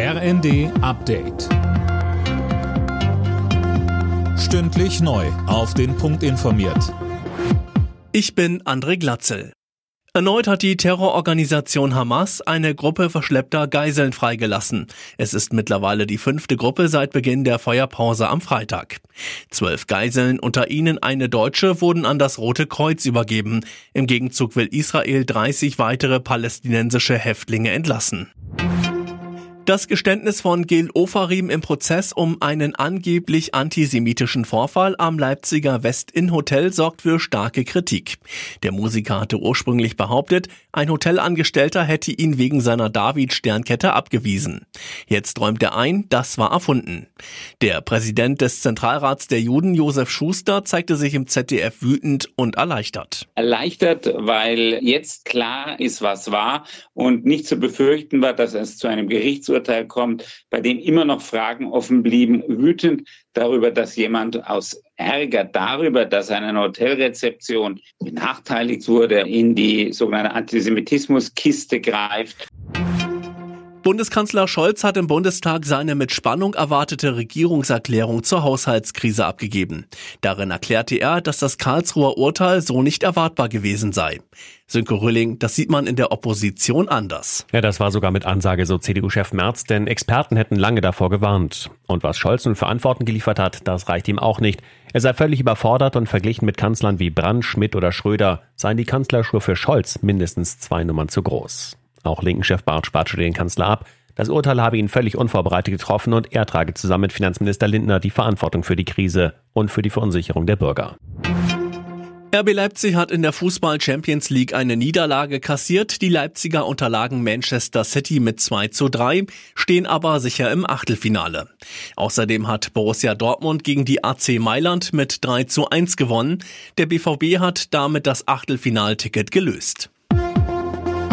RND Update. Stündlich neu. Auf den Punkt informiert. Ich bin André Glatzel. Erneut hat die Terrororganisation Hamas eine Gruppe verschleppter Geiseln freigelassen. Es ist mittlerweile die fünfte Gruppe seit Beginn der Feuerpause am Freitag. Zwölf Geiseln, unter ihnen eine Deutsche, wurden an das Rote Kreuz übergeben. Im Gegenzug will Israel 30 weitere palästinensische Häftlinge entlassen. Das Geständnis von Gil Ofarim im Prozess um einen angeblich antisemitischen Vorfall am Leipziger West-Inn-Hotel sorgt für starke Kritik. Der Musiker hatte ursprünglich behauptet, ein Hotelangestellter hätte ihn wegen seiner David-Sternkette abgewiesen. Jetzt räumt er ein, das war erfunden. Der Präsident des Zentralrats der Juden, Josef Schuster, zeigte sich im ZDF wütend und erleichtert. Erleichtert, weil jetzt klar ist, was war und nicht zu befürchten war, dass es zu einem Gerichtsurteil Gerichtsurteil kommt, bei dem immer noch Fragen offen blieben, wütend darüber, dass jemand aus Ärger darüber, dass eine Hotelrezeption benachteiligt wurde, in die sogenannte Antisemitismuskiste greift. Bundeskanzler Scholz hat im Bundestag seine mit Spannung erwartete Regierungserklärung zur Haushaltskrise abgegeben. Darin erklärte er, dass das Karlsruher Urteil so nicht erwartbar gewesen sei. Sönke Rülling, das sieht man in der Opposition anders. Ja, das war sogar mit Ansage so CDU-Chef Merz, denn Experten hätten lange davor gewarnt. Und was Scholz nun für Antworten geliefert hat, das reicht ihm auch nicht. Er sei völlig überfordert und verglichen mit Kanzlern wie Brandt, Schmidt oder Schröder seien die Kanzlerschuhe für Scholz mindestens zwei Nummern zu groß. Auch Linken-Chef Bart spatschte den Kanzler ab. Das Urteil habe ihn völlig unvorbereitet getroffen und er trage zusammen mit Finanzminister Lindner die Verantwortung für die Krise und für die Verunsicherung der Bürger. RB Leipzig hat in der Fußball Champions League eine Niederlage kassiert. Die Leipziger unterlagen Manchester City mit 2 zu 3, stehen aber sicher im Achtelfinale. Außerdem hat Borussia Dortmund gegen die AC Mailand mit 3 zu 1 gewonnen. Der BVB hat damit das Achtelfinalticket gelöst.